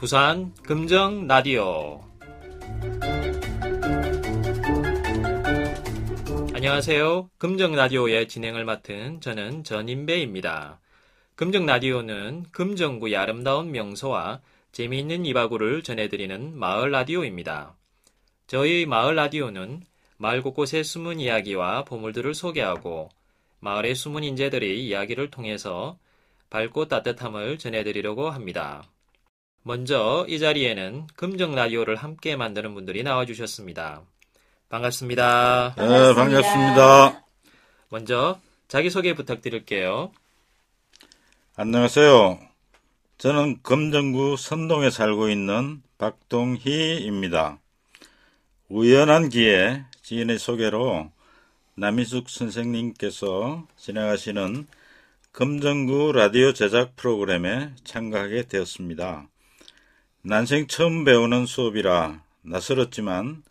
부산 금정 라디오. 안녕하세요. 금정 라디오의 진행을 맡은 저는 전인배입니다. 금정 라디오는 금정구의 아름다운 명소와 재미있는 이바구를 전해드리는 마을 라디오입니다. 저희 마을 라디오는 마을 곳곳의 숨은 이야기와 보물들을 소개하고 마을의 숨은 인재들의 이야기를 통해서 밝고 따뜻함을 전해드리려고 합니다. 먼저 이 자리에는 금정 라디오를 함께 만드는 분들이 나와주셨습니다. 반갑습니다. 네, 반갑습니다. 먼저 자기소개 부탁드릴게요. 안녕하세요. 저는 금정구 선동에 살고 있는 박동희입니다. 우연한 기회 지인의 소개로 남희숙 선생님께서 진행하시는 금정구 라디오 제작 프로그램에 참가하게 되었습니다. 난생 처음 배우는 수업이라 낯설었지만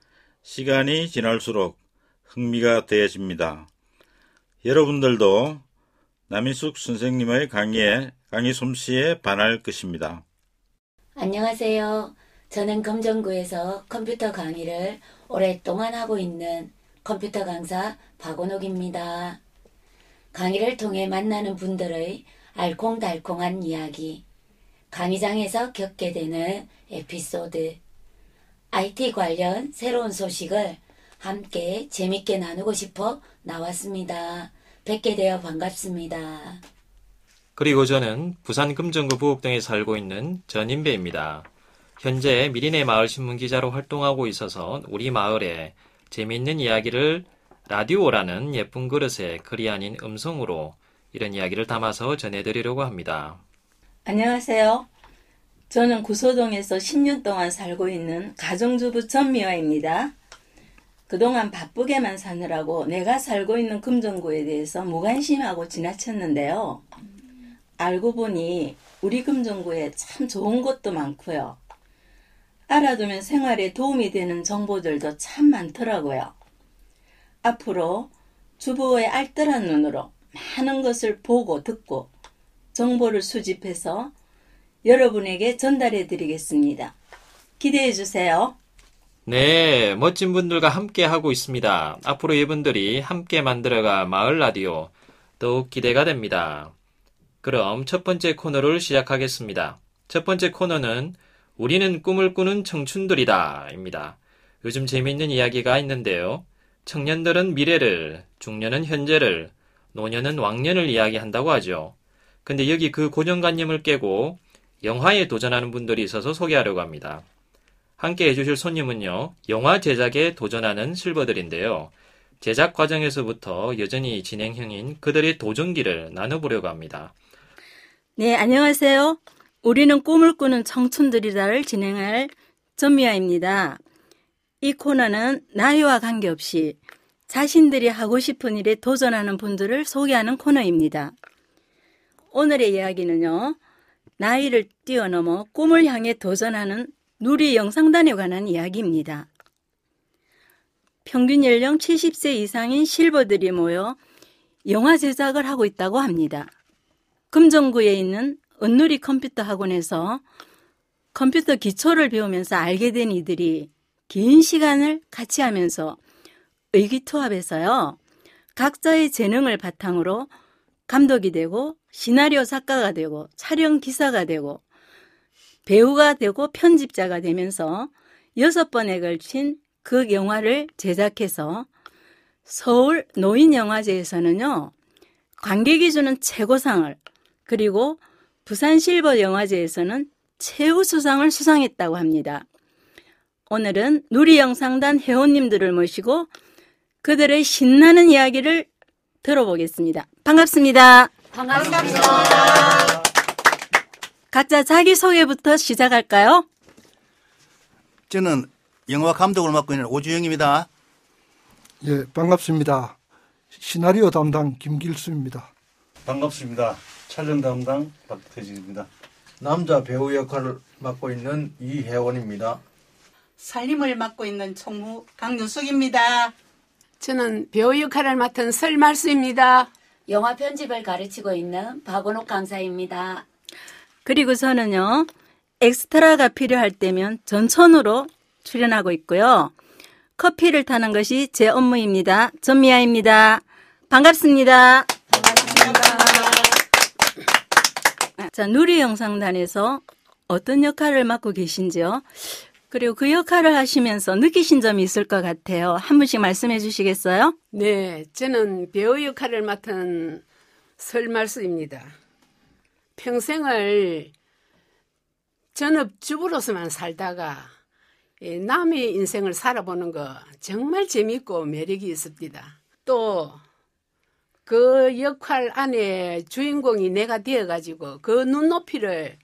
시간이 지날수록 흥미가 더해집니다. 여러분들도 남희숙 선생님의 강의에 강의 솜씨에 반할 것입니다. 안녕하세요. 저는 금정구에서 컴퓨터 강의를 오랫동안 하고 있는 컴퓨터 강사 박원옥입니다. 강의를 통해 만나는 분들의 알콩달콩한 이야기, 강의장에서 겪게 되는 에피소드, IT 관련 새로운 소식을 함께 재밌게 나누고 싶어 나왔습니다. 뵙게 되어 반갑습니다. 그리고 저는 부산 금정구 부곡동에 살고 있는 전인배입니다. 현재 미리네 마을 신문 기자로 활동하고 있어서 우리 마을에 재미있는 이야기를 라디오라는 예쁜 그릇에 글이 아닌 음성으로 이런 이야기를 담아서 전해드리려고 합니다. 안녕하세요. 저는 구소동에서 10년 동안 살고 있는 가정주부 전미화입니다. 그동안 바쁘게만 사느라고 내가 살고 있는 금정구에 대해서 무관심하고 지나쳤는데요. 알고 보니 우리 금정구에 참 좋은 것도 많고요. 알아두면 생활에 도움이 되는 정보들도 참 많더라고요. 앞으로 주부의 알뜰한 눈으로 많은 것을 보고 듣고 정보를 수집해서 여러분에게 전달해 드리겠습니다. 기대해 주세요. 네, 멋진 분들과 함께 하고 있습니다. 앞으로 이분들이 함께 만들어갈 마을 라디오 더욱 기대가 됩니다. 그럼 첫 번째 코너를 시작하겠습니다. 첫 번째 코너는 우리는 꿈을 꾸는 청춘들이다 입니다. 요즘 재미있는 이야기가 있는데요. 청년들은 미래를, 중년은 현재를, 노년은 왕년을 이야기한다고 하죠. 근데 여기 그 고정관념을 깨고 영화에 도전하는 분들이 있어서 소개하려고 합니다. 함께 해주실 손님은요, 영화 제작에 도전하는 실버들인데요. 제작 과정에서부터 여전히 진행형인 그들의 도전기를 나눠보려고 합니다. 네, 안녕하세요. 우리는 꿈을 꾸는 청춘들이다를 진행할 전미아입니다. 이 코너는 나이와 관계없이 자신들이 하고 싶은 일에 도전하는 분들을 소개하는 코너입니다. 오늘의 이야기는요, 나이를 뛰어넘어 꿈을 향해 도전하는 누리 영상단에 관한 이야기입니다. 평균 연령 70세 이상인 실버들이 모여 영화 제작을 하고 있다고 합니다. 금정구에 있는 은누리 컴퓨터 학원에서 컴퓨터 기초를 배우면서 알게 된 이들이 긴 시간을 같이 하면서 의기투합해서요. 각자의 재능을 바탕으로 감독이 되고 시나리오 작가가 되고 촬영 기사가 되고 배우가 되고 편집자가 되면서 여섯 번에 걸친 그 영화를 제작해서 서울 노인영화제에서는요, 관객이 주는 최고상을, 그리고 부산 실버 영화제에서는 최우수상을 수상했다고 합니다. 오늘은 누리영상단 회원님들을 모시고 그들의 신나는 이야기를 들어보겠습니다. 반갑습니다. 반갑습니다. 각자 자기소개부터 시작할까요? 저는 영화 감독을 맡고 있는 오주영입니다. 예, 반갑습니다. 시나리오 담당 김길수입니다. 반갑습니다. 촬영 담당 박태진입니다. 남자 배우 역할을 맡고 있는 이혜원입니다. 살림을 맡고 있는 총무 강윤숙입니다. 저는 배우 역할을 맡은 설말수입니다. 영화 편집을 가르치고 있는 박원옥 강사입니다. 그리고 저는요, 엑스트라가 필요할 때면 전천으로 출연하고 있고요. 커피를 타는 것이 제 업무입니다. 전미아입니다. 반갑습니다. 자, 누리 영상단에서 어떤 역할을 맡고 계신지요? 그리고 그 역할을 하시면서 느끼신 점이 있을 것 같아요. 한 분씩 말씀해 주시겠어요? 네, 저는 배우 역할을 맡은 설말수입니다. 평생을 전업주부로서만 살다가 남의 인생을 살아보는 거 정말 재밌고 매력이 있습니다. 또 그 역할 안에 주인공이 내가 되어가지고 그 눈높이를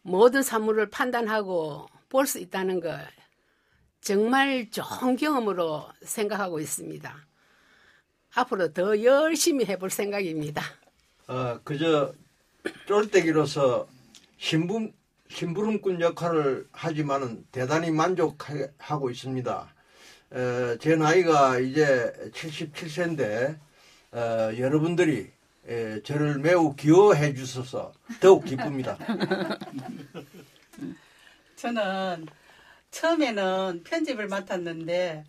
모든 사물을 판단하고 볼 수 있다는 걸 정말 좋은 경험으로 생각하고 있습니다. 앞으로 더 열심히 해볼 생각입니다. 어, 그저 쫄대기로서 심부, 심부름꾼 역할을 하지만은 대단히 만족하고 있습니다. 에, 제 나이가 이제 77세인데 어, 여러분들이 에, 저를 매우 기여해 주셔서 더욱 기쁩니다. 저는 처음에는 편집을 맡았는데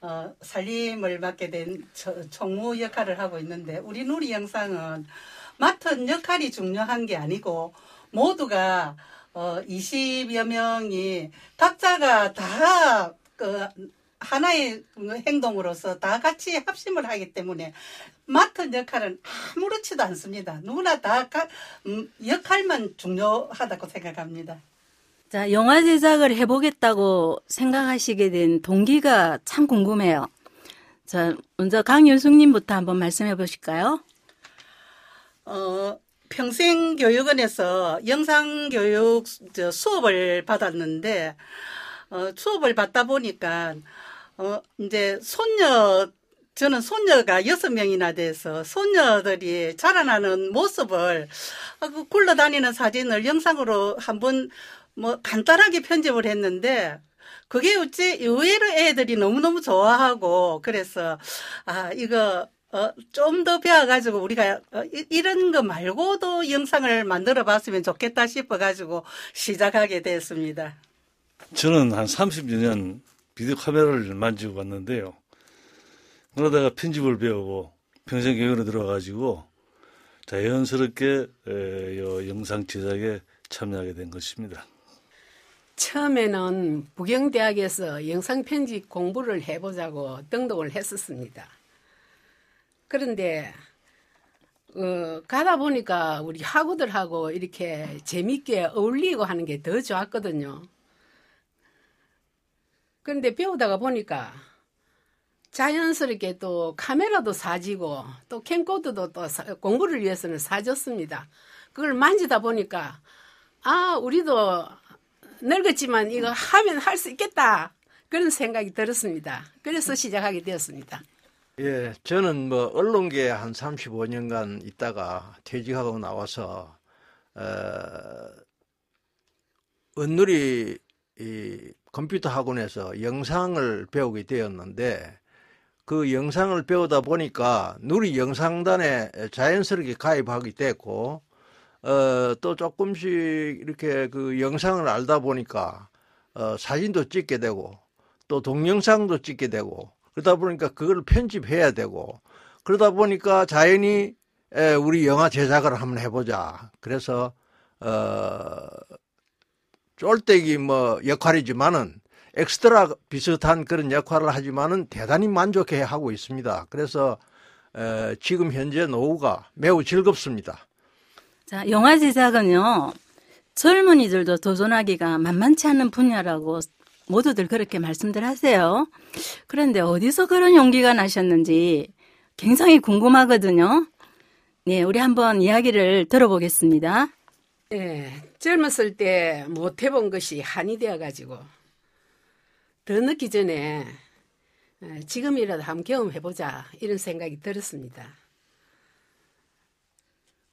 어, 살림을 맡게 된 저- 총무 역할을 하고 있는데 우리 누리 영상은 맡은 역할이 중요한 게 아니고 모두가 어, 20여 명이 각자가 다 그, 하나의 행동으로서 다 같이 합심을 하기 때문에 맡은 역할은 아무렇지도 않습니다. 누구나 다 가- 음, 역할만 중요하다고 생각합니다. 자, 영화 제작을 해보겠다고 생각하시게 된 동기가 참 궁금해요. 자, 먼저 강윤숙님부터 한번 말씀해 보실까요? 어, 평생교육원에서 영상교육 저 수업을 받았는데, 어, 수업을 받다 보니까, 어, 이제 손녀, 저는 손녀가 여섯 명이나 돼서 손녀들이 자라나는 모습을 굴러다니는 사진을 영상으로 한번 뭐 간단하게 편집을 했는데 그게 어찌 의외로 애들이 너무너무 좋아하고 그래서 아 이거 어, 좀 더 배워가지고 우리가 어, 이- 이런 거 말고도 영상을 만들어 봤으면 좋겠다 싶어가지고 시작하게 됐습니다. 저는 한 30여 년 비디오 카메라를 만지고 왔는데요. 그러다가 편집을 배우고 평생 교육으로 들어가가지고 자연스럽게 에, 요 영상 제작에 참여하게 된 것입니다. 처음에는 부경대학에서 영상편집 공부를 해보자고 등록을 했었습니다. 그런데 어, 가다 보니까 우리 학우들하고 이렇게 재밌게 어울리고 하는 게 더 좋았거든요. 그런데 배우다가 보니까 자연스럽게 또 카메라도 사지고 또 캠코더도 또 사- 공부를 위해서는 사줬습니다. 그걸 만지다 보니까 아 우리도 늙었지만 이거 하면 할 수 있겠다 그런 생각이 들었습니다. 그래서 시작하게 되었습니다. 예, 저는 뭐 언론계에 한 35년간 있다가 퇴직하고 나와서 어, 은누리 이 컴퓨터 학원에서 영상을 배우게 되었는데 그 영상을 배우다 보니까 누리 영상단에 자연스럽게 가입하게 됐고 어, 또 조금씩 이렇게 그 영상을 알다 보니까 어, 사진도 찍게 되고 또 동영상도 찍게 되고 그러다 보니까 그걸 편집해야 되고 그러다 보니까 자연히 에, 우리 영화 제작을 한번 해보자. 그래서 어, 쫄대기 뭐 역할이지만은 엑스트라 비슷한 그런 역할을 하지만은 대단히 만족해 하고 있습니다. 그래서 에, 지금 현재 노후가 매우 즐겁습니다. 자, 영화 제작은요, 젊은이들도 도전하기가 만만치 않은 분야라고 모두들 그렇게 말씀들 하세요. 그런데 어디서 그런 용기가 나셨는지 굉장히 궁금하거든요. 네, 우리 한번 이야기를 들어보겠습니다. 예, 젊었을 때 못 해본 것이 한이 되어가지고 더 늦기 전에 에, 지금이라도 한번 경험해보자 이런 생각이 들었습니다.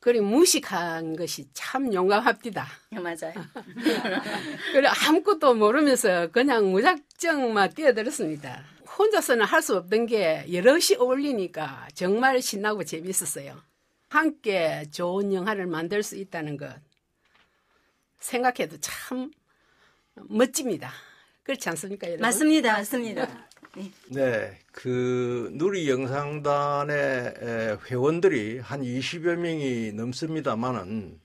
그리고 무식한 것이 참 용감합니다. 맞아요. 그래 아무것도 모르면서 그냥 무작정만 뛰어들었습니다. 혼자서는 할 수 없던 게 여럿이 어울리니까 정말 신나고 재밌었어요. 함께 좋은 영화를 만들 수 있다는 것 생각해도 참 멋집니다. 그렇지 않습니까, 여러분? 맞습니다. 맞습니다. 네, 그 누리 영상단의 에, 회원들이 한 20여 명이 넘습니다만은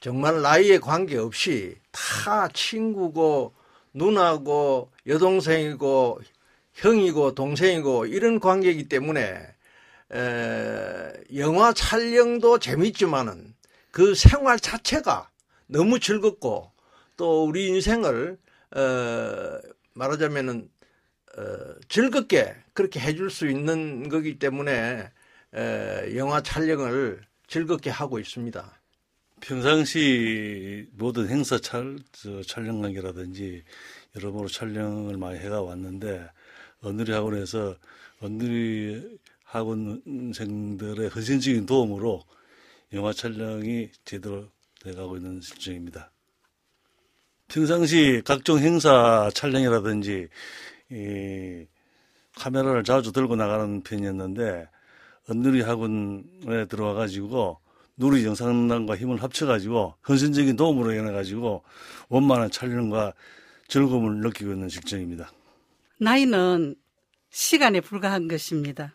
정말 나이에 관계없이 다 친구고 누나고 여동생이고 형이고 동생이고 이런 관계이기 때문에 에, 영화 촬영도 재밌지만은 그 생활 자체가 너무 즐겁고 또 우리 인생을 어, 말하자면은 어, 즐겁게 그렇게 해줄 수 있는 거기 때문에 에, 영화 촬영을 즐겁게 하고 있습니다. 평상시 모든 행사 촬, 저, 촬영 관계라든지 여러모로 촬영을 많이 해가 왔는데 언누리 학원에서 언누리 학원생들의 헌신적인 도움으로 영화 촬영이 제대로 돼가고 있는 실정입니다. 평상시 각종 행사 촬영이라든지 이 카메라를 자주 들고 나가는 편이었는데 언누리 학원에 들어와 가지고 누리 영상단과 힘을 합쳐 가지고 헌신적인 도움으로 인해 가지고 원만한 촬영과 즐거움을 느끼고 있는 실정입니다. 나이는 시간에 불과한 것입니다.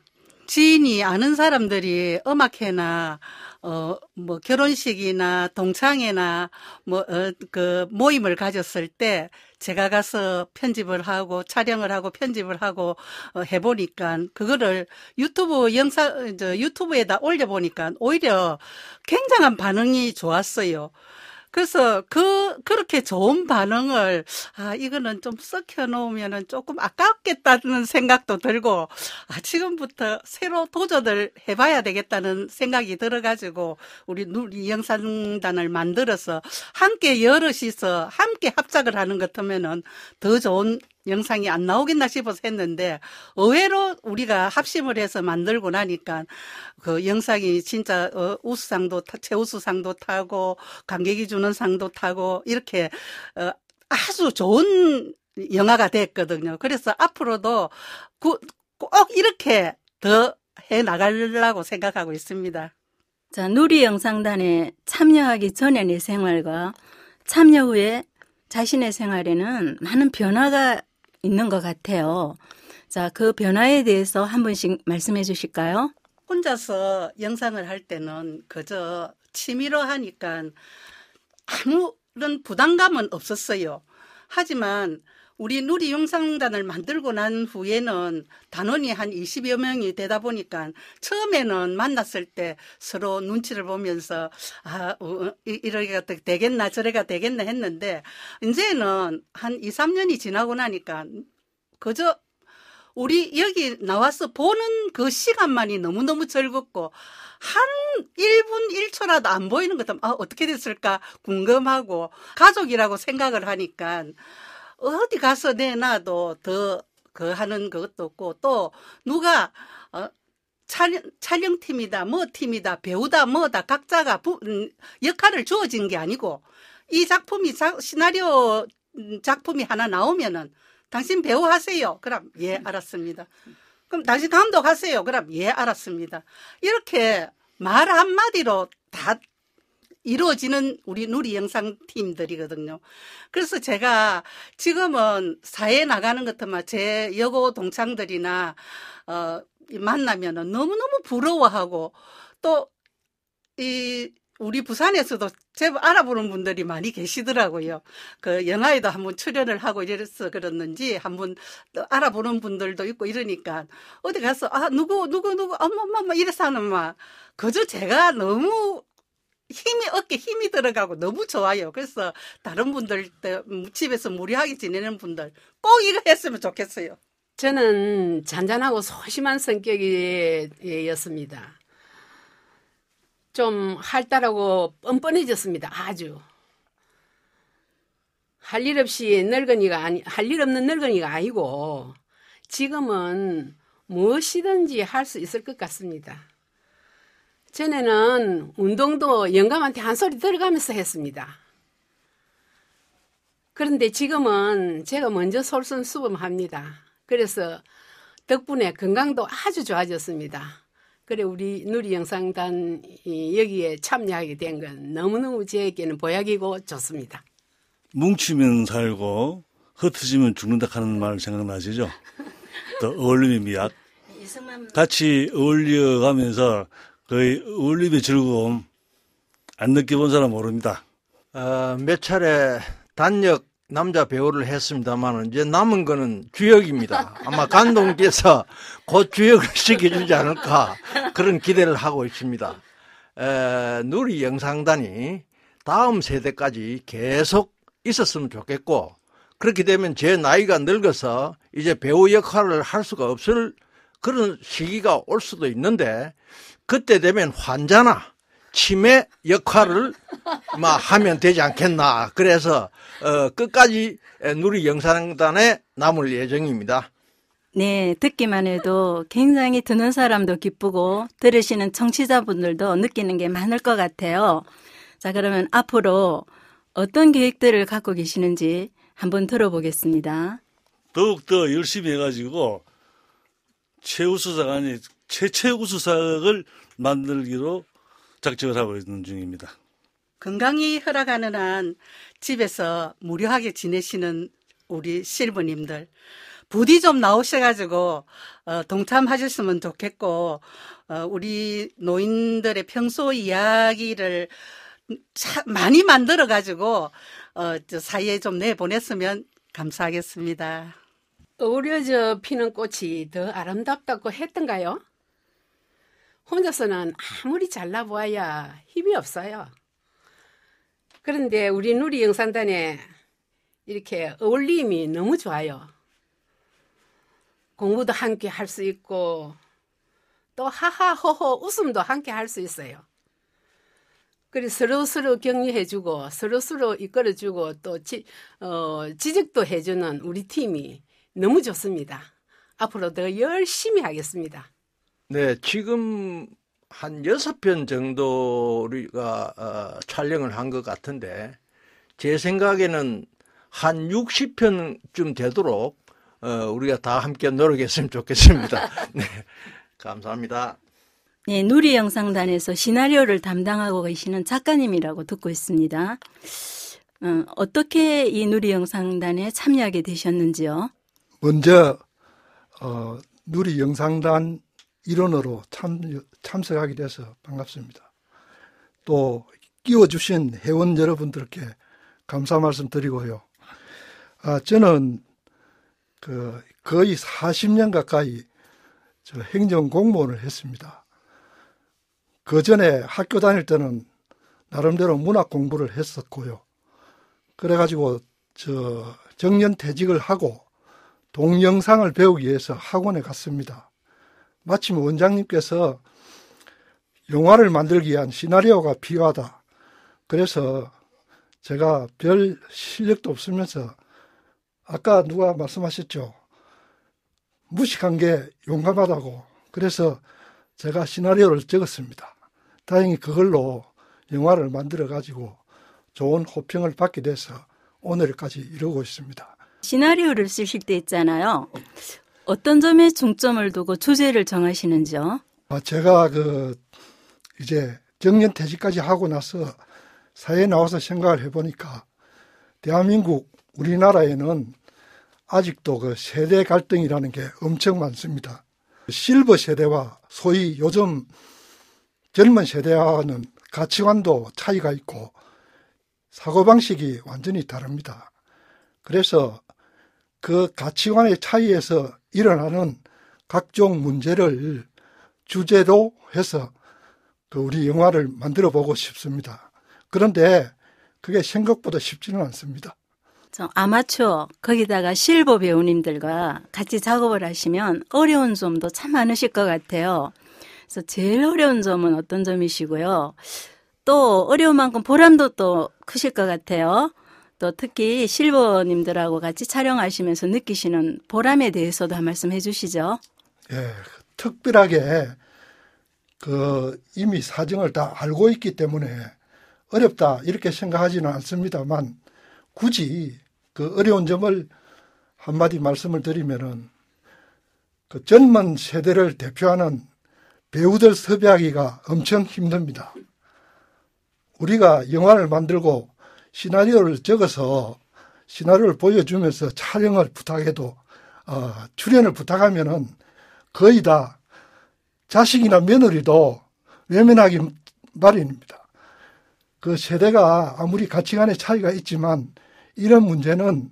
지인이 아는 사람들이 음악회나 어 뭐 결혼식이나 동창회나 뭐어그 모임을 가졌을 때 제가 가서 편집을 하고 촬영을 하고 편집을 하고 어 해보니까 그거를 유튜브 영상 저 유튜브에다 올려보니까 오히려 굉장한 반응이 좋았어요. 그래서 그 그렇게 좋은 반응을 아 이거는 좀 썩혀 놓으면은 조금 아깝겠다는 생각도 들고 아 지금부터 새로 도전을 해봐야 되겠다는 생각이 들어가지고 우리 누리 영상단을 만들어서 함께 여럿이서 함께 합작을 하는 것 같으면은 더 좋은 영상이 안 나오겠나 싶어서 했는데 의외로 우리가 합심을 해서 만들고 나니까 그 영상이 진짜 어, 우수상도 타- 최우수상도 타고 관객이 주는 상도 타고 이렇게 어, 아주 좋은 영화가 됐거든요. 그래서 앞으로도 그- 꼭 이렇게 더 해 나가려고 생각하고 있습니다. 자, 누리 영상단에 참여하기 전의 내 생활과 참여 후에 자신의 생활에는 많은 변화가 있는 것 같아요. 자, 그 변화에 대해서 한 분씩 말씀해 주실까요? 혼자서 영상을 할 때는 그저 취미로 하니까 아무런 부담감은 없었어요. 하지만 우리 누리 영상단을 만들고 난 후에는 단원이 한 20여 명이 되다 보니까 처음에는 만났을 때 서로 눈치를 보면서 아, 어, 이- 이러기가 또 되겠나 저래가 되겠나 했는데 이제는 한 2, 3년이 지나고 나니까 그저 우리 여기 나와서 보는 그 시간만이 너무너무 즐겁고 한 1분 1초라도 안 보이는 것도 아, 어떻게 됐을까 궁금하고 가족이라고 생각을 하니까 어디 가서 내놔도 더 그 하는 것도 없고 또 누가 어, 촬영, 촬영팀이다 뭐 팀이다 배우다 뭐다 각자가 부, 음, 역할을 주어진 게 아니고 이 작품이 자, 시나리오 음, 작품이 하나 나오면은 당신 배우 하세요. 그럼 예 알았습니다. 그럼 당신 감독 하세요. 그럼 예 알았습니다. 이렇게 말 한마디로 다 이루어지는 우리 누리 영상 팀들이거든요. 그래서 제가 지금은 사회에 나가는 것들만 제 여고 동창들이나 어 만나면은 너무너무 부러워하고 또 이 우리 부산에서도 제법 알아보는 분들이 많이 계시더라고요. 그 영화에도 한번 출연을 하고 이래서 그랬는지 한번 또 알아보는 분들도 있고 이러니까 어디 가서 아 누구 누구 누구 엄마 엄마 이래서 하는 막 그저 제가 너무 힘이 어깨 힘이 들어가고 너무 좋아요. 그래서 다른 분들 때 집에서 무리하게 지내는 분들 꼭 이거 했으면 좋겠어요. 저는 잔잔하고 소심한 성격이었습니다. 좀 활달하고 뻔뻔해졌습니다. 아주. 할 일 없이 늙은이가 아니, 할 일 없는 늙은이가 아니고 지금은 무엇이든지 할 수 있을 것 같습니다. 전에는 운동도 영감한테 한 소리 들어가면서 했습니다. 그런데 지금은 제가 먼저 솔선수범합니다. 그래서 덕분에 건강도 아주 좋아졌습니다. 그래 우리 누리 영상단 여기에 참여하게 된 건 너무너무 저에게는 보약이고 좋습니다. 뭉치면 살고 흩어지면 죽는다 하는 말 생각나시죠? 또 어울림의 미학. 같이 어울려가면서 거의 어울림의 즐거움 안 느껴본 사람 모릅니다. 어, 몇 차례 단역 남자 배우를 했습니다만 이제 남은 거는 주역입니다. 아마 감독께서 곧 주역을 시켜주지 않을까 그런 기대를 하고 있습니다. 에, 누리 영상단이 다음 세대까지 계속 있었으면 좋겠고 그렇게 되면 제 나이가 늙어서 이제 배우 역할을 할 수가 없을 그런 시기가 올 수도 있는데 그때 되면 환자나 치매 역할을 막 하면 되지 않겠나. 그래서 어, 끝까지 누리 영상단에 남을 예정입니다. 네, 듣기만 해도 굉장히 듣는 사람도 기쁘고 들으시는 청취자분들도 느끼는 게 많을 것 같아요. 자, 그러면 앞으로 어떤 계획들을 갖고 계시는지 한번 들어보겠습니다. 더욱더 열심히 해가지고 최우수상 아니 최최우수상을 만들기로 작정을 하고 있는 중입니다. 건강이 허락하는 한 집에서 무료하게 지내시는 우리 실버님들 부디 좀 나오셔가지고 어, 동참하셨으면 좋겠고 어, 우리 노인들의 평소 이야기를 차, 많이 만들어가지고 어, 저 사이에 좀 내보냈으면 감사하겠습니다. 어우러져 피는 꽃이 더 아름답다고 했던가요? 혼자서는 아무리 잘나보아야 힘이 없어요. 그런데 우리 누리 영상단에 이렇게 어울림이 너무 좋아요. 공부도 함께 할 수 있고 또 하하호호 웃음도 함께 할 수 있어요. 그리고 서로 서로 격려해주고 서로 서로 이끌어주고 또 지, 어, 지적도 해주는 우리 팀이 너무 좋습니다. 앞으로 더 열심히 하겠습니다. 네, 지금 한 여섯 편 정도 우리가 어, 촬영을 한 것 같은데 제 생각에는 한 60편쯤 되도록 어, 우리가 다 함께 노력했으면 좋겠습니다. 네, 감사합니다. 네, 누리 영상단에서 시나리오를 담당하고 계시는 작가님이라고 듣고 있습니다. 어, 어떻게 이 누리 영상단에 참여하게 되셨는지요? 먼저 어, 누리 영상단 일원으로 참, 참석하게 돼서 반갑습니다. 또 끼워주신 회원 여러분들께 감사 말씀 드리고요. 아, 저는 그 거의 40년 가까이 저 행정 공무원을 했습니다. 그 전에 학교 다닐 때는 나름대로 문학 공부를 했었고요. 그래가지고 저 정년 퇴직을 하고 동영상을 배우기 위해서 학원에 갔습니다. 마침 원장님께서 영화를 만들기 위한 시나리오가 필요하다. 그래서 제가 별 실력도 없으면서 아까 누가 말씀하셨죠. 무식한 게 용감하다고. 그래서 제가 시나리오를 적었습니다. 다행히 그걸로 영화를 만들어 가지고 좋은 호평을 받게 돼서 오늘까지 이루고 있습니다. 시나리오를 쓰실 때 있잖아요. 어떤 점에 중점을 두고 주제를 정하시는지요? 아, 제가 그 이제 정년 퇴직까지 하고 나서 사회에 나와서 생각을 해보니까 대한민국 우리나라에는 아직도 그 세대 갈등이라는 게 엄청 많습니다. 실버 세대와 소위 요즘 젊은 세대와는 가치관도 차이가 있고 사고방식이 완전히 다릅니다. 그래서 그 가치관의 차이에서 일어나는 각종 문제를 주제로 해서 그 우리 영화를 만들어 보고 싶습니다. 그런데 그게 생각보다 쉽지는 않습니다. 저 아마추어 거기다가 실버 배우님들과 같이 작업을 하시면 어려운 점도 참 많으실 것 같아요. 그래서 제일 어려운 점은 어떤 점이시고요. 또 어려운 만큼 보람도 또 크실 것 같아요. 또 특히 실버님들하고 같이 촬영하시면서 느끼시는 보람에 대해서도 한 말씀 해주시죠. 예, 특별하게 그 이미 사정을 다 알고 있기 때문에 어렵다 이렇게 생각하지는 않습니다만 굳이 그 어려운 점을 한마디 말씀을 드리면은 그 젊은 세대를 대표하는 배우들 섭외하기가 엄청 힘듭니다. 우리가 영화를 만들고 시나리오를 적어서 시나리오를 보여주면서 촬영을 부탁해도 어, 출연을 부탁하면은 거의 다 자식이나 며느리도 외면하기 마련입니다. 그 세대가 아무리 가치관의 차이가 있지만 이런 문제는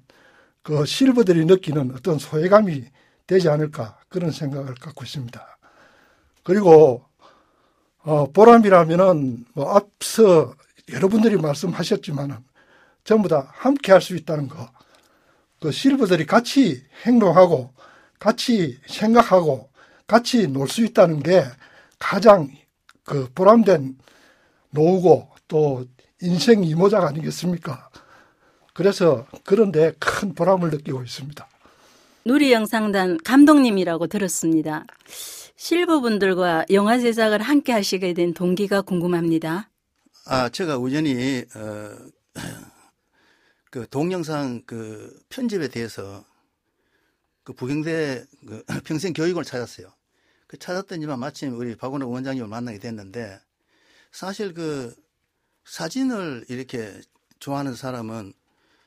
그 실버들이 느끼는 어떤 소외감이 되지 않을까 그런 생각을 갖고 있습니다. 그리고 어, 보람이라면은 뭐 앞서 여러분들이 말씀하셨지만은 전부 다 함께 할 수 있다는 거. 그 실버들이 같이 행동하고 같이 생각하고 같이 놀 수 있다는 게 가장 그 보람된 노후고 또 인생 이모작 아니겠습니까? 그래서 그런데 큰 보람을 느끼고 있습니다. 누리영상단 감독님이라고 들었습니다. 실버분들과 영화 제작을 함께 하시게 된 동기가 궁금합니다. 아, 제가 우연히, 어, 그 동영상 그 편집에 대해서 그 부경대 그 평생 교육을 찾았어요. 그 찾았더니만 마침 우리 박원호 원장님을 만나게 됐는데 사실 그 사진을 이렇게 좋아하는 사람은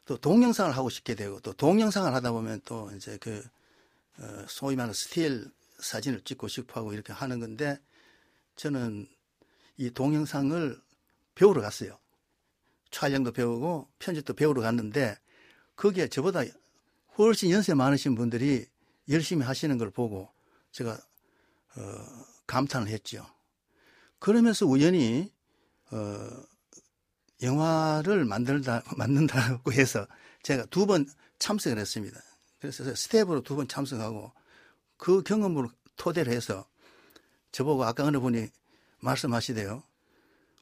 또 동영상을 하고 싶게 되고 또 동영상을 하다 보면 또 이제 그 어, 소위 말하는 스틸 사진을 찍고 싶어 하고 이렇게 하는 건데 저는 이 동영상을 배우러 갔어요. 촬영도 배우고 편집도 배우러 갔는데 거기에 저보다 훨씬 연세 많으신 분들이 열심히 하시는 걸 보고 제가 어, 감탄을 했죠. 그러면서 우연히 어, 영화를 만들다 만든다고 해서 제가 두 번 참석을 했습니다. 그래서 스태프로 두 번 참석하고 그 경험을 토대로 해서 저보고 아까 어느 분이 말씀하시대요.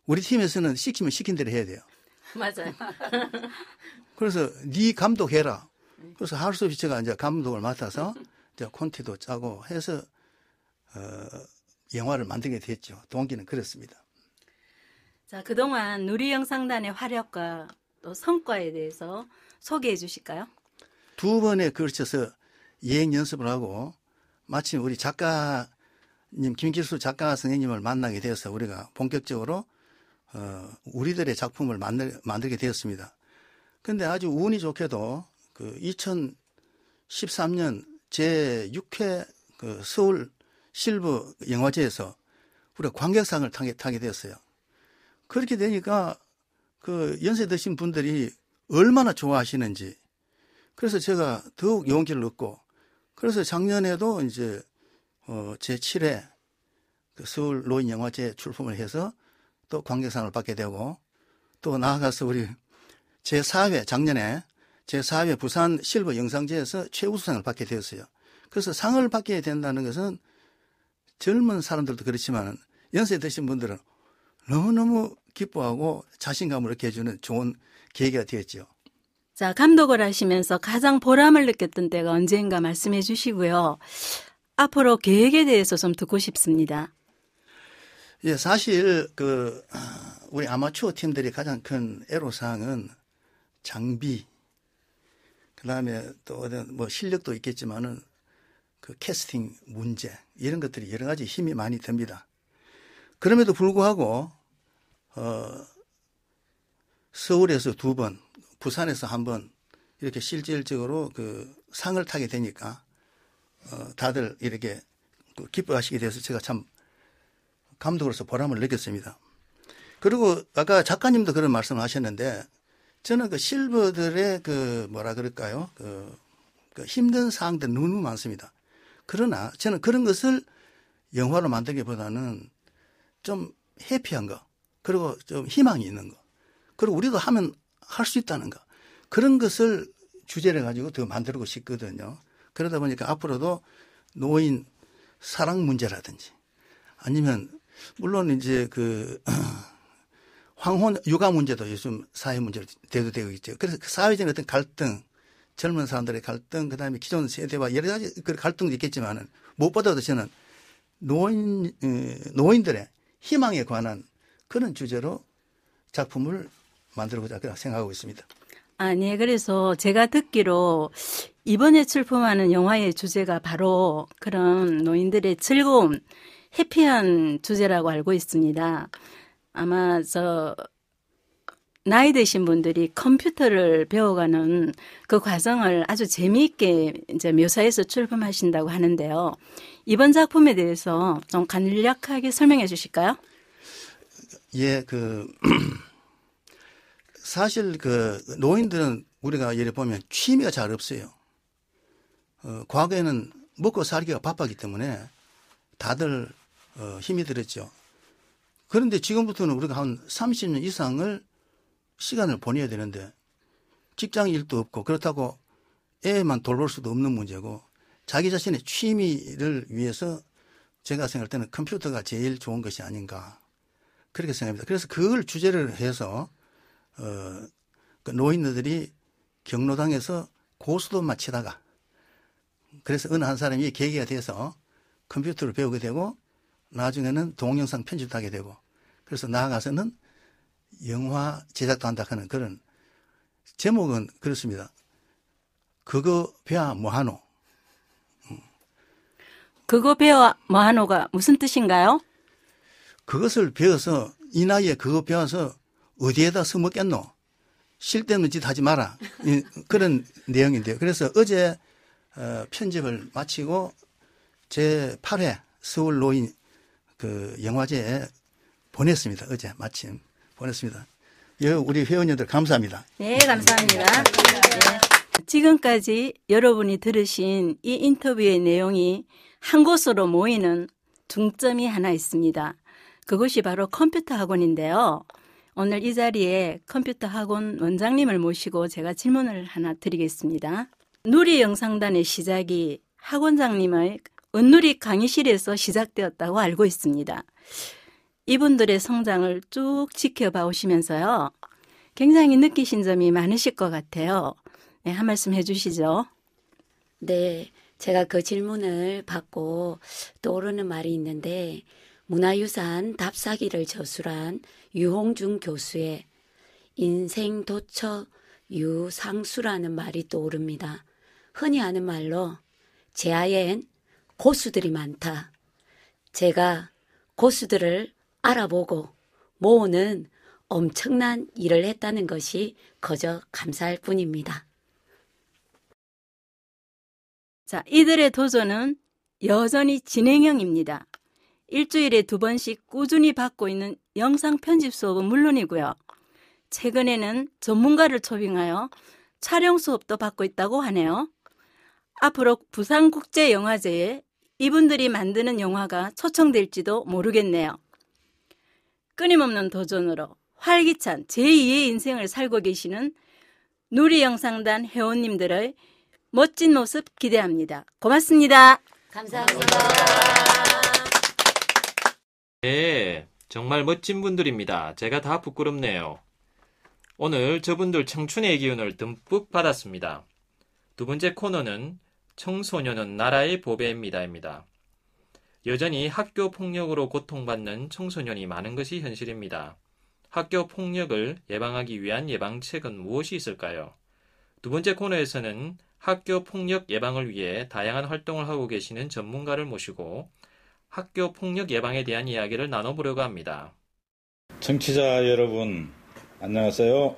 우리 팀에서는 시키면 시킨 대로 해야 돼요. 맞아요. 그래서 네 감독해라. 그래서 할 수 없이 제가 이제 감독을 맡아서 이제 콘티도 짜고 해서 어, 영화를 만들게 됐죠. 동기는 그렇습니다. 자, 그동안 누리영상단의 활약과 또 성과에 대해서 소개해 주실까요? 두 번에 걸쳐서 예행 연습을 하고 마침 우리 작가님 김길수 작가 선생님을 만나게 되어서 우리가 본격적으로 어, 우리들의 작품을 만들, 만들게 되었습니다. 근데 아주 운이 좋게도 그 2013년 제6회 그 서울 실버 영화제에서 우리가 관객상을 타게, 타게 되었어요. 그렇게 되니까 그 연세 드신 분들이 얼마나 좋아하시는지 그래서 제가 더욱 용기를 얻고 그래서 작년에도 이제 어, 제7회 그 서울 노인 영화제 출품을 해서 또 관객상을 받게 되고 또 나아가서 우리 제4회 작년에 제4회 부산 실버 영상제에서 최우수상을 받게 되었어요. 그래서 상을 받게 된다는 것은 젊은 사람들도 그렇지만 연세 드신 분들은 너무너무 기뻐하고 자신감을 얻게 해주는 좋은 계기가 되었죠. 자, 감독을 하시면서 가장 보람을 느꼈던 때가 언제인가 말씀해 주시고요. 앞으로 계획에 대해서 좀 듣고 싶습니다. 예, 사실 그 우리 아마추어 팀들이 가장 큰 애로사항은 장비, 그다음에 또 어떤 뭐 실력도 있겠지만은 그 캐스팅 문제 이런 것들이 여러 가지 힘이 많이 듭니다. 그럼에도 불구하고 어 서울에서 두 번, 부산에서 한 번 이렇게 실질적으로 그 상을 타게 되니까 어 다들 이렇게 그 기뻐하시게 돼서 제가 참 감독으로서 보람을 느꼈습니다. 그리고 아까 작가님도 그런 말씀을 하셨는데 저는 그 실버들의 그 뭐라 그럴까요? 그, 그 힘든 사항들 너무 많습니다. 그러나 저는 그런 것을 영화로 만들기보다는 좀 해피한 거, 그리고 좀 희망이 있는 거, 그리고 우리도 하면 할 수 있다는 거, 그런 것을 주제를 가지고 더 만들고 싶거든요. 그러다 보니까 앞으로도 노인 사랑 문제라든지 아니면 물론 이제 그 황혼 육아 문제도 요즘 사회 문제로 대두되고 있죠. 그래서 그 사회적인 어떤 갈등, 젊은 사람들의 갈등, 그 다음에 기존 세대와 여러 가지 그 갈등도 있겠지만은 무엇보다도 저는 노인, 노인들의 희망에 관한 그런 주제로 작품을 만들고자 생각하고 있습니다. 아, 네. 그래서 제가 듣기로 이번에 출품하는 영화의 주제가 바로 그런 노인들의 즐거움, 해피한 주제라고 알고 있습니다. 아마 저 나이 드신 분들이 컴퓨터를 배워가는 그 과정을 아주 재미있게 이제 묘사해서 출범하신다고 하는데요. 이번 작품에 대해서 좀 간략하게 설명해 주실까요? 예, 그 사실 그 노인들은 우리가 예를 보면 취미가 잘 없어요. 어, 과거에는 먹고 살기가 바빴기 때문에 다들 어, 힘이 들었죠. 그런데 지금부터는 우리가 한 30년 이상을 시간을 보내야 되는데 직장 일도 없고 그렇다고 애만 돌볼 수도 없는 문제고 자기 자신의 취미를 위해서 제가 생각할 때는 컴퓨터가 제일 좋은 것이 아닌가 그렇게 생각합니다. 그래서 그걸 주제를 해서 어, 그 노인들이 경로당에서 고수도 마치다가 그래서 어느 한 사람이 계기가 돼서 컴퓨터를 배우게 되고 나중에는 동영상 편집도 하게 되고 그래서 나아가서는 영화 제작도 한다 하는 그런 제목은 그렇습니다. 그거 배아 뭐하노? 그거 배워 뭐하노가 무슨 뜻인가요? 그것을 배워서 이 나이에 그거 배워서 어디에다 써먹겠노? 쓸데없는 짓 하지 마라. 이, 그런 내용인데요. 그래서 어제 어, 편집을 마치고 제 8회 서울 노인 그 영화제에 보냈습니다. 어제 마침 보냈습니다. 예, 우리 회원님들 감사합니다. 네, 감사합니다. 네. 지금까지 여러분이 들으신 이 인터뷰의 내용이 한 곳으로 모이는 중점이 하나 있습니다. 그것이 바로 컴퓨터 학원인데요. 오늘 이 자리에 컴퓨터 학원 원장님을 모시고 제가 질문을 하나 드리겠습니다. 누리 영상단의 시작이 학원장님의 은누리 강의실에서 시작되었다고 알고 있습니다. 이분들의 성장을 쭉 지켜봐 오시면서요. 굉장히 느끼신 점이 많으실 것 같아요. 네, 한 말씀 해주시죠. 네, 제가 그 질문을 받고 떠오르는 말이 있는데 문화유산 답사기를 저술한 유홍준 교수의 인생 도처 유상수라는 말이 떠오릅니다. 흔히 하는 말로 제아엔 고수들이 많다. 제가 고수들을 알아보고 모으는 엄청난 일을 했다는 것이 거저 감사할 뿐입니다. 자, 이들의 도전은 여전히 진행형입니다. 일주일에 두 번씩 꾸준히 받고 있는 영상 편집 수업은 물론이고요. 최근에는 전문가를 초빙하여 촬영 수업도 받고 있다고 하네요. 앞으로 부산국제영화제에 이분들이 만드는 영화가 초청될지도 모르겠네요. 끊임없는 도전으로 활기찬 제2의 인생을 살고 계시는 누리영상단 회원님들의 멋진 모습 기대합니다. 고맙습니다. 감사합니다. 네, 정말 멋진 분들입니다. 제가 다 부끄럽네요. 오늘 저분들 청춘의 기운을 듬뿍 받았습니다. 두 번째 코너는 청소년은 나라의 보배입니다입니다. 여전히 학교 폭력으로 고통받는 청소년이 많은 것이 현실입니다. 학교 폭력을 예방하기 위한 예방책은 무엇이 있을까요? 두 번째 코너에서는 학교 폭력 예방을 위해 다양한 활동을 하고 계시는 전문가를 모시고 학교 폭력 예방에 대한 이야기를 나눠보려고 합니다. 청취자 여러분, 안녕하세요.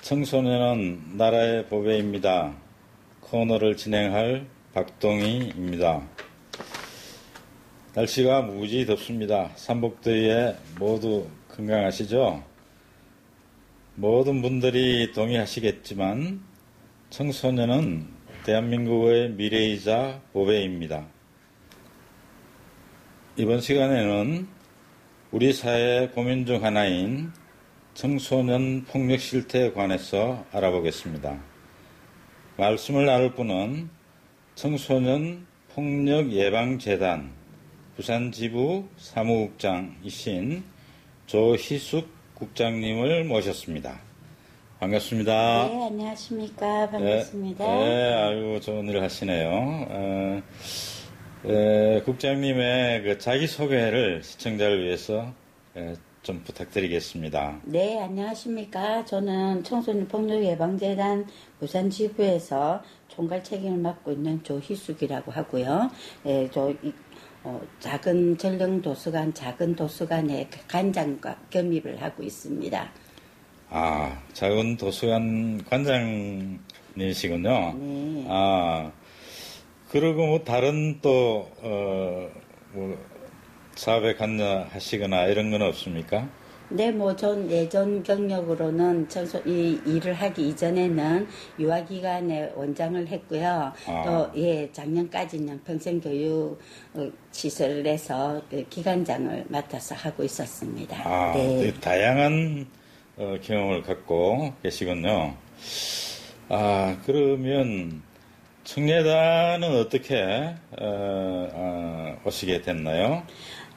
청소년은 나라의 보배입니다. 코너를 진행할 박동희입니다. 날씨가 무지 덥습니다. 삼복더위에 모두 건강하시죠? 모든 분들이 동의하시겠지만 청소년은 대한민국의 미래이자 보배입니다. 이번 시간에는 우리 사회의 고민 중 하나인 청소년 폭력 실태에 관해서 알아보겠습니다. 말씀을 나눌 분은 청소년 폭력 예방 재단 부산 지부 사무국장이신 조희숙 국장님을 모셨습니다. 반갑습니다. 네, 안녕하십니까. 반갑습니다. 네, 네 아이고 좋은 일 하시네요. 어, 에, 국장님의 그 자기소개를 시청자를 위해서 에, 좀 부탁드리겠습니다. 네, 안녕하십니까. 저는 청소년 폭력 예방재단 부산 지부에서 총괄 책임을 맡고 있는 조희숙이라고 하고요. 예, 저 이, 어, 작은 전령 도서관, 작은 도서관에 관장과 겸입을 하고 있습니다. 아, 작은 도서관 관장님이시군요. 네. 아, 그리고 뭐 다른 또, 어, 뭐, 사업에 관여하시거나 이런 건 없습니까? 네, 뭐, 전 예전 경력으로는 청소, 이 일을 하기 이전에는 유아 기관의 원장을 했고요. 아. 또, 예, 작년까지는 평생 교육 어, 시설에서 그 기관장을 맡아서 하고 있었습니다. 아, 네. 다양한 어, 경험을 갖고 계시군요. 아, 그러면 청래단은 어떻게 어, 어, 오시게 됐나요?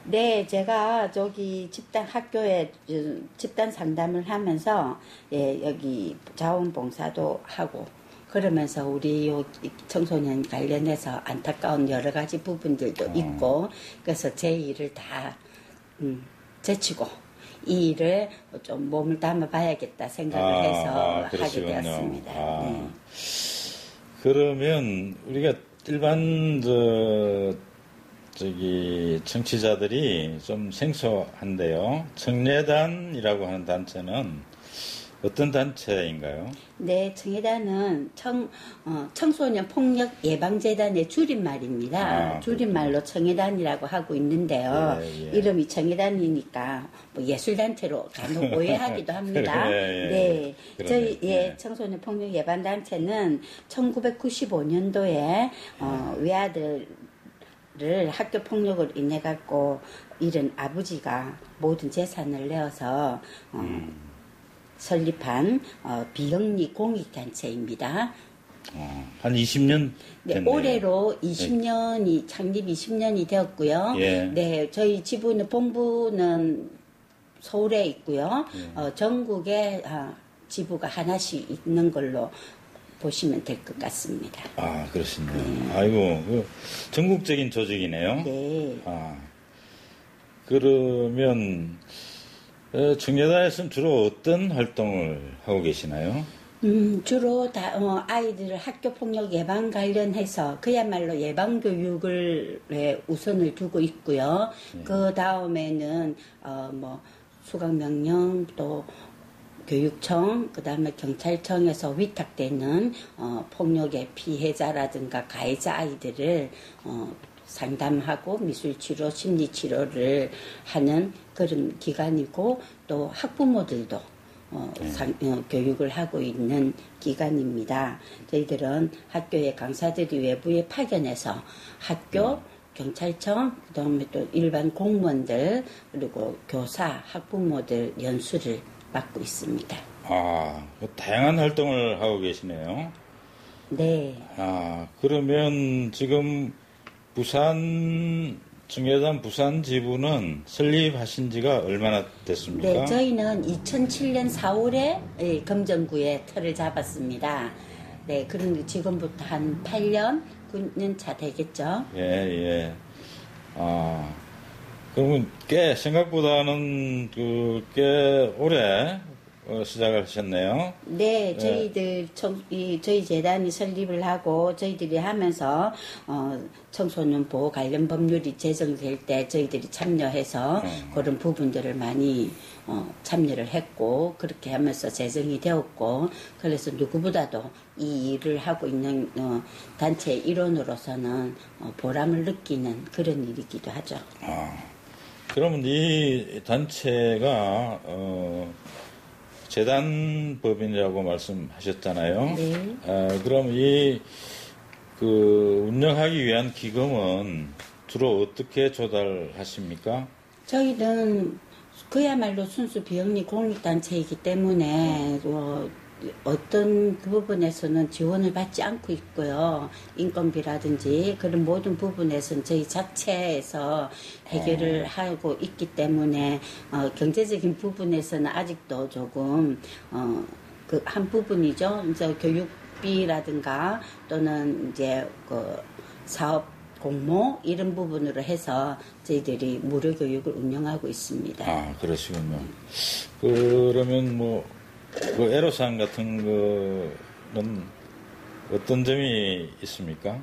네, 제가 저기 집단 학교에 어, 집단 상담을 하면서 예, 여기 자원봉사도 하고 그러면서 우리 요 청소년 관련해서 안타까운 여러 가지 부분들도 있고 그래서 제 일을 다 음, 제치고 이 일을 좀 몸을 담아 봐야겠다 생각을 아, 해서 아, 하게. 되었습니다. 아. 네. 그러면 우리가 일반 저 저기 청취자들이 좀 생소한데요. 청래단이라고 하는 단체는 어떤 단체인가요? 네, 청해단은 청, 어, 청소년 폭력 예방재단의 줄임말입니다. 아, 줄임말로 청해단이라고 하고 있는데요. 예, 예. 이름이 청해단이니까 뭐 예술단체로 간혹 오해하기도 합니다. 예, 예. 네. 저희 예, 예. 청소년 폭력 예방단체는 1995년도에 어, 외아들 를 학교 폭력을 인해 갖고 잃은 아버지가 모든 재산을 내어서 어, 음. 설립한 어, 비영리 공익단체입니다. 어, 한 20년 네, 됐네요. 올해로 20년이 창립 20년이 되었고요. 예. 네, 저희 지부는 본부는 서울에 있고요. 예. 어, 전국에 아, 지부가 하나씩 있는 걸로 보시면 될 것 같습니다. 아, 그렇습니다. 아이고, 그 전국적인 조직이네요. 네. 아, 그러면 어, 청래단에서는 주로 어떤 활동을 하고 계시나요? 음, 주로 다, 어, 아이들 학교 폭력 예방 관련해서 그야말로 예방 교육을 에 우선을 두고 있고요. 그 다음에는 어, 뭐 수강 명령 또 교육청 그 다음에 경찰청에서 위탁되는 어, 폭력의 피해자라든가 가해자 아이들을 어, 상담하고 미술치료, 심리치료를 하는 그런 기관이고 또 학부모들도 어, 상- 어, 교육을 하고 있는 기관입니다. 저희들은 학교의 강사들이 외부에 파견해서 학교, 경찰청, 그다음에 또 일반 공무원들 그리고 교사, 학부모들 연수를 맡고 있습니다. 아, 그 다양한 활동을 하고 계시네요. 네. 아, 그러면 지금 부산, 청래단 부산 지부는 설립하신 지가 얼마나 됐습니까? 네, 저희는 2007년 4월에 예, 금정구에 터를 잡았습니다. 네, 그런 지금부터 한 8년, 9년 차 되겠죠. 예, 예. 아, 그러면 꽤, 생각보다는 그, 꽤 오래 어, 시작을 하셨네요. 네, 저희들 청, 이, 저희 재단이 설립을 하고 저희들이 하면서 어, 청소년 보호 관련 법률이 제정될 때 저희들이 참여해서 음. 그런 부분들을 많이 어, 참여를 했고 그렇게 하면서 제정이 되었고 그래서 누구보다도 이 일을 하고 있는 어, 단체 일원으로서는 어, 보람을 느끼는 그런 일이기도 하죠. 아, 그러면 이 단체가, 어, 재단법인이라고 말씀하셨잖아요. 네. 아, 그럼 이, 그, 운영하기 위한 기금은 주로 어떻게 조달하십니까? 저희는 그야말로 순수 비영리 공익단체이기 때문에 뭐 어 떤그 부분에서는 지원을 받지 않고 있고요. 인건비라든지 그런 모든 부분에서는 저희 자체에서 해결을 하고 있기 때문에 어, 경제적인 부분에서는 아직도 조금 어, 그 한 부분이죠. 이제 교육비라든가 또는 이제 그 사업 공모 이런 부분으로 해서 저희들이 무료 교육을 운영하고 있습니다. 아, 그러시군요. 그러면 뭐, 그 애로사항 같은 거는 어떤 점이 있습니까?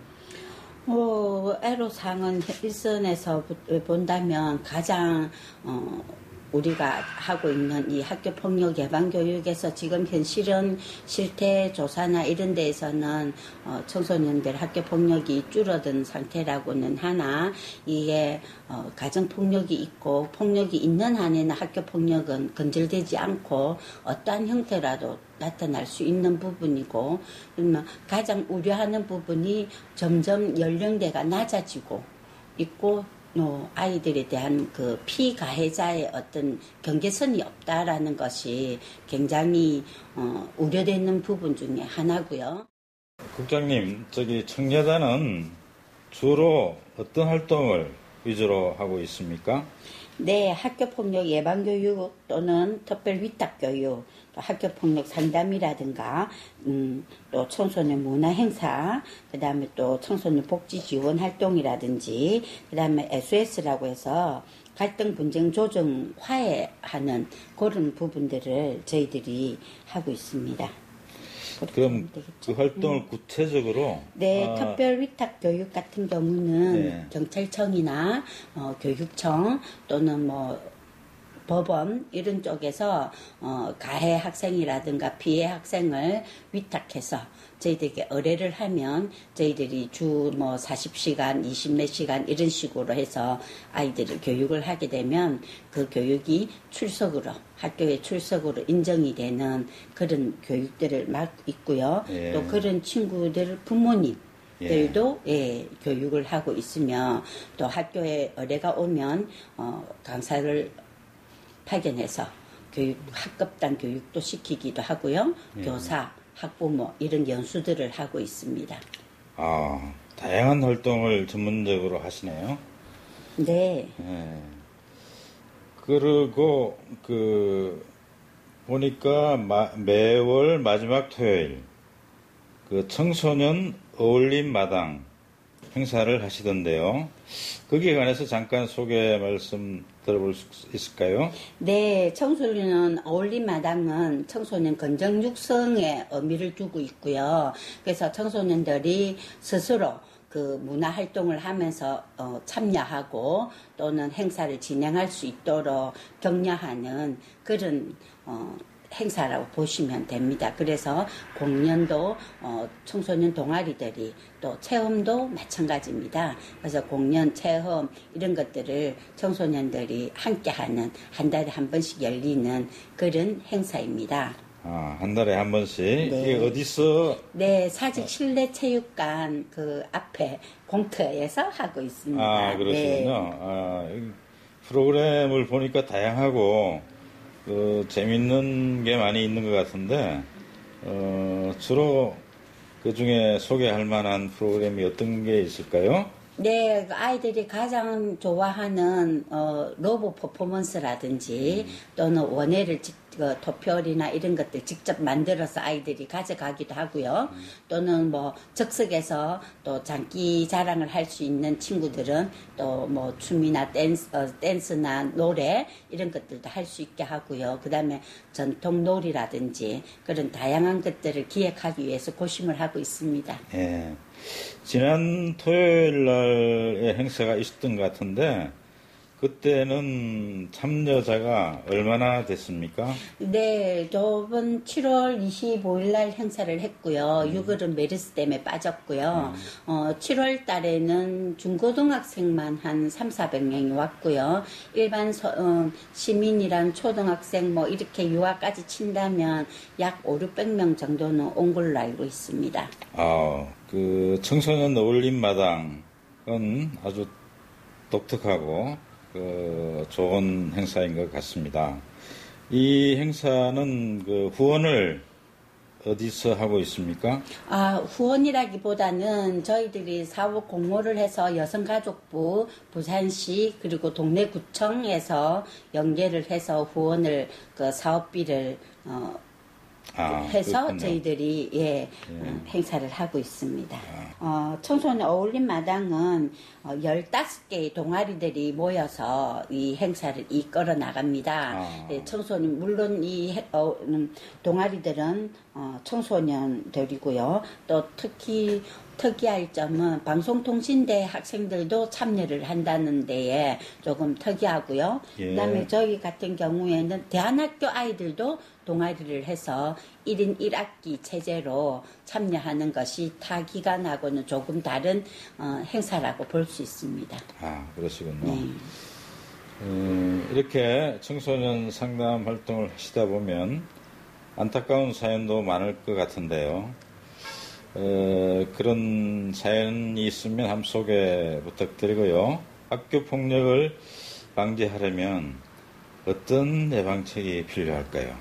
어, 애로상은 일선에서 본다면 가장 어, 우리가 하고 있는 이 학교 폭력 예방 교육에서 지금 현실은 실태 조사나 이런 데에서는 어, 청소년들 학교 폭력이 줄어든 상태라고는 하나 이게 어, 가정 폭력이 있고 폭력이 있는 한에는 학교 폭력은 건절되지 않고 어떠한 형태라도 나타날 수 있는 부분이고 그러면 가장 우려하는 부분이 점점 연령대가 낮아지고 있고 어, 아이들에 대한 그 피가해자의 어떤 경계선이 없다라는 것이 굉장히 어, 우려되는 부분 중에 하나고요. 국장님, 저기 청여단은 주로 어떤 활동을 위주로 하고 있습니까? 네, 학교 폭력 예방 교육 또는 특별 위탁 교육, 또 학교폭력 상담이라든가, 음, 또 청소년 문화 행사, 그 다음에 또 청소년 복지 지원 활동이라든지, 그 다음에 SOS라고 해서 갈등 분쟁 조정 화해하는 그런 부분들을 저희들이 하고 있습니다. 그럼. 그 활동을 구체적으로 네, 아, 특별 위탁 교육 같은 경우는 네. 경찰청이나 어, 교육청 또는 뭐 법원 이런 쪽에서 어, 가해 학생이라든가 피해 학생을 위탁해서 저희들에게 의뢰를 하면 저희들이 주 뭐 40시간, 20몇 시간 이런 식으로 해서 아이들을 교육을 하게 되면 그 교육이 출석으로 학교의 출석으로 인정이 되는 그런 교육들을 막 있고요. 예. 또 그런 친구들 부모님 예. 들도 예, 교육을 하고 있으며 또 학교에 의뢰가 오면 어, 강사를 파견해서 교육 학급단 교육도 시키기도 하고요. 예. 교사, 학부모 이런 연수들을 하고 있습니다. 아, 다양한 활동을 전문적으로 하시네요. 네. 예. 그리고 그 보니까 마- 매월 마지막 토요일 그 청소년 어울림 마당 행사를 하시던데요. 거기에 관해서 잠깐 소개 말씀 들어볼 수 있을까요? 네, 청소년 어울림 마당은 청소년 건강 육성에 의미를 두고 있고요. 그래서 청소년들이 스스로 그 문화 활동을 하면서 어, 참여하고 또는 행사를 진행할 수 있도록 격려하는 그런 어, 행사라고 보시면 됩니다. 그래서 공연도 어, 청소년 동아리들이 또 체험도 마찬가지입니다. 그래서 공연, 체험 이런 것들을 청소년들이 함께하는 한 달에 한 번씩 열리는 그런 행사입니다. 아, 한 달에 한 번씩 네. 이게 어디서 네, 사직 실내 체육관 그 앞에 공터에서 하고 있습니다. 아, 그러시군요. 네. 아, 이 프로그램을 보니까 다양하고, 그, 재밌는 게 많이 있는 것 같은데, 어, 주로 그 중에 소개할 만한 프로그램이 어떤 게 있을까요? 네, 그 아이들이 가장 좋아하는 어, 로봇 퍼포먼스라든지 또는 원회를 직, 그, 도표리나 이런 것들 직접 만들어서 아이들이 가져가기도 하고요. 또는 뭐 적석에서 또 장기 자랑을 할 수 있는 친구들은 또 뭐 춤이나 댄스, 어, 댄스나 노래 이런 것들도 할 수 있게 하고요. 그 다음에 전통 놀이라든지 그런 다양한 것들을 기획하기 위해서 고심을 하고 있습니다. 예. 지난 토요일 날에 행사가 있었던 것 같은데, 그때는 참여자가 얼마나 됐습니까? 네, 저번 7월 25일 날 행사를 했고요. 6월은 메르스 때문에 빠졌고요. 어, 7월 달에는 중고등학생만 한 3, 400명이 왔고요. 일반 서- 어, 시민이랑 초등학생 뭐 이렇게 유아까지 친다면 약 5, 600명 정도는 온 걸로 알고 있습니다. 아, 그 청소년 어울림 마당은 아주 독특하고 그 좋은 행사인 것 같습니다. 이 행사는 그 후원을 어디서 하고 있습니까? 아, 후원이라기보다는 저희들이 사업 공모를 해서 여성가족부, 부산시, 그리고 동네 구청에서 연계를 해서 후원을, 그 사업비를, 어, 아, 해서 그렇군요. 저희들이, 예, 어, 행사를 하고 있습니다. 어, 청소년 어울림 마당은 어, 15개의 동아리들이 모여서 이 행사를 이끌어 나갑니다. 아. 예, 청소년, 물론 이 해- 어, 음, 동아리들은 어, 청소년들이고요. 또 특히 특이할 점은 방송통신대 학생들도 참여를 한다는 데에 조금 특이하고요. 예. 그다음에 저희 같은 경우에는 대안학교 아이들도 동아리를 해서 1인 1학기 체제로 참여하는 것이 타 기관하고는 조금 다른 어, 행사라고 볼 수 있습니다. 아, 그러시군요. 네. 음, 이렇게 청소년 상담 활동을 하시다 보면 안타까운 사연도 많을 것 같은데요. 어, 그런 사연이 있으면 함 소개 부탁드리고요. 학교 폭력을 방지하려면 어떤 예방책이 필요할까요?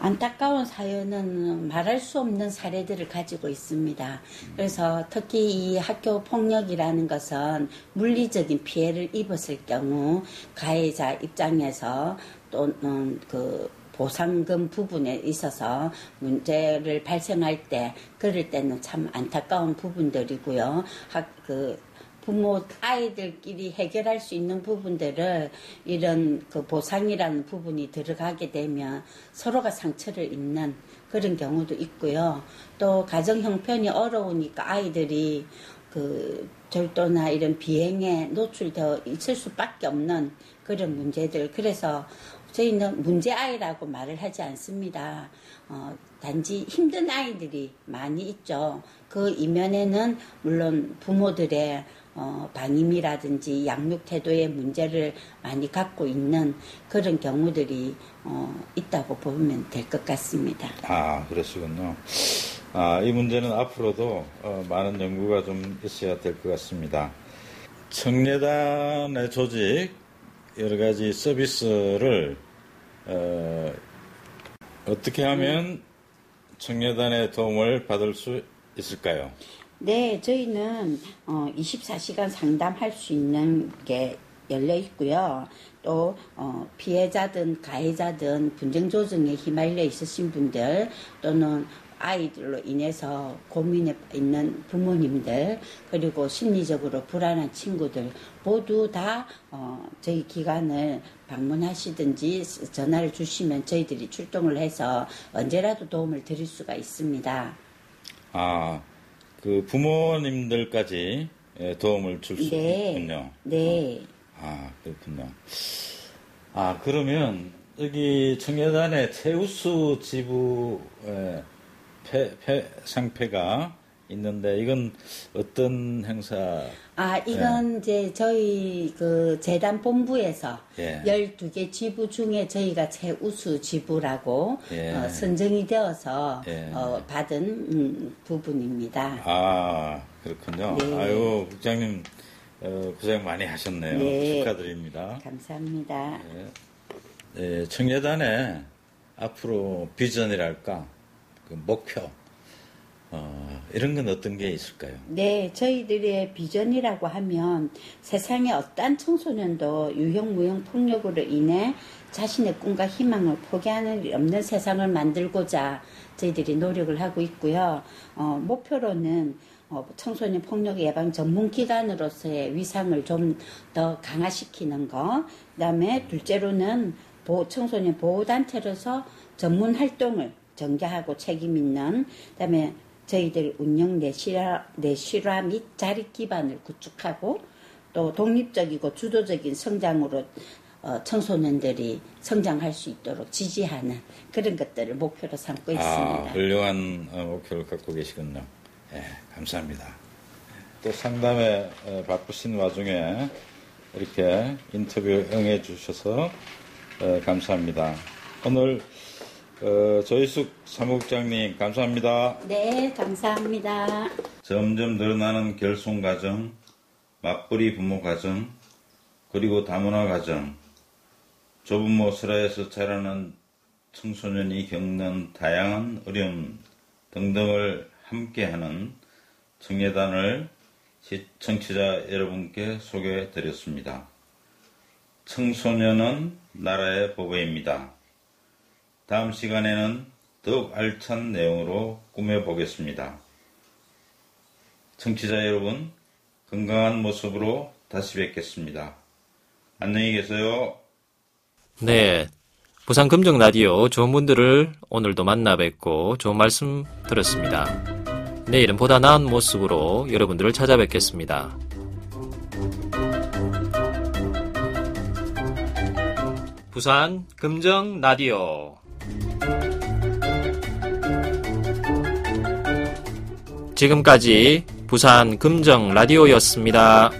안타까운 사연은 말할 수 없는 사례들을 가지고 있습니다. 그래서 특히 이 학교 폭력이라는 것은 물리적인 피해를 입었을 경우 가해자 입장에서 또는 그 보상금 부분에 있어서 문제를 발생할 때 그럴 때는 참 안타까운 부분들이고요. 학, 그 부모 아이들끼리 해결할 수 있는 부분들을 이런 그 보상이라는 부분이 들어가게 되면 서로가 상처를 입는 그런 경우도 있고요. 또 가정 형편이 어려우니까 아이들이 그 절도나 이런 비행에 노출되어 있을 수밖에 없는 그런 문제들. 그래서 저희는 문제 아이라고 말을 하지 않습니다. 어, 단지 힘든 아이들이 많이 있죠. 그 이면에는 물론 부모들의 어, 방임이라든지 양육 태도의 문제를 많이 갖고 있는 그런 경우들이 어, 있다고 보면 될 것 같습니다. 아, 그러시군요. 아, 이 문제는 앞으로도 어, 많은 연구가 좀 있어야 될 것 같습니다. 청래단의 조직 여러 가지 서비스를 어, 어떻게 하면 청래단의 도움을 받을 수 있을까요? 네, 저희는 어, 24시간 상담할 수 있는 게 열려 있고요. 또 어, 피해자든 가해자든 분쟁 조정에 휘말려 있으신 분들 또는 아이들로 인해서 고민에 있는 부모님들 그리고 심리적으로 불안한 친구들 모두 다 어, 저희 기관을 방문하시든지 전화를 주시면 저희들이 출동을 해서 언제라도 도움을 드릴 수가 있습니다. 아, 그 부모님들까지 예, 도움을 줄수 네. 있군요. 네. 아, 그렇군요. 아, 그러면 여기 청계단에 최우수 지부 에, 폐, 폐, 상패가 있는데 이건 어떤 행사? 아, 이건 이제 저희 그 재단 본부에서 예. 12개 지부 중에 저희가 최우수 지부라고 예. 어, 선정이 되어서 예. 어, 받은 음, 부분입니다. 아, 그렇군요. 네. 아유, 국장님 어, 고생 많이 하셨네요. 네. 축하드립니다. 감사합니다. 예, 청계단에 앞으로 비전이랄까, 그 목표, 어, 이런 건 어떤 게 있을까요? 네, 저희들의 비전이라고 하면 세상의 어떠한 청소년도 유형 무형 폭력으로 인해 자신의 꿈과 희망을 포기하는 일 없는 세상을 만들고자 저희들이 노력을 하고 있고요. 어, 목표로는 어, 청소년 폭력 예방 전문 기관으로서의 위상을 좀 더 강화시키는 거. 그다음에 둘째로는 보호, 청소년 보호 단체로서 전문 활동을 전개하고 책임 있는 그다음에 저희들 운영 내실화, 내실화 및 자립 기반을 구축하고 또 독립적이고 주도적인 성장으로 어, 청소년들이 성장할 수 있도록 지지하는 그런 것들을 목표로 삼고 있습니다. 아, 훌륭한 어, 목표를 갖고 계시군요. 예, 감사합니다. 또 상담에 어, 바쁘신 와중에 이렇게 인터뷰 응해 주셔서 어, 감사합니다. 오늘 어, 조희숙 사무국장님 감사합니다. 네, 감사합니다. 점점 늘어나는 결손 가정, 맞벌이 부모 가정, 그리고 다문화 가정, 조부모 슬하에서 자라는 청소년이 겪는 다양한 어려움 등등을 함께하는 청예단을 청취자 여러분께 소개해 드렸습니다. 청소년은 나라의 보배입니다. 다음 시간에는 더욱 알찬 내용으로 꾸며보겠습니다. 청취자 여러분, 건강한 모습으로 다시 뵙겠습니다. 안녕히 계세요. 네. 부산 금정 라디오 좋은 분들을 오늘도 만나 뵙고 좋은 말씀 들었습니다. 내일은 보다 나은 모습으로 여러분들을 찾아뵙겠습니다. 부산 금정 라디오 지금까지 부산 금정 라디오였습니다.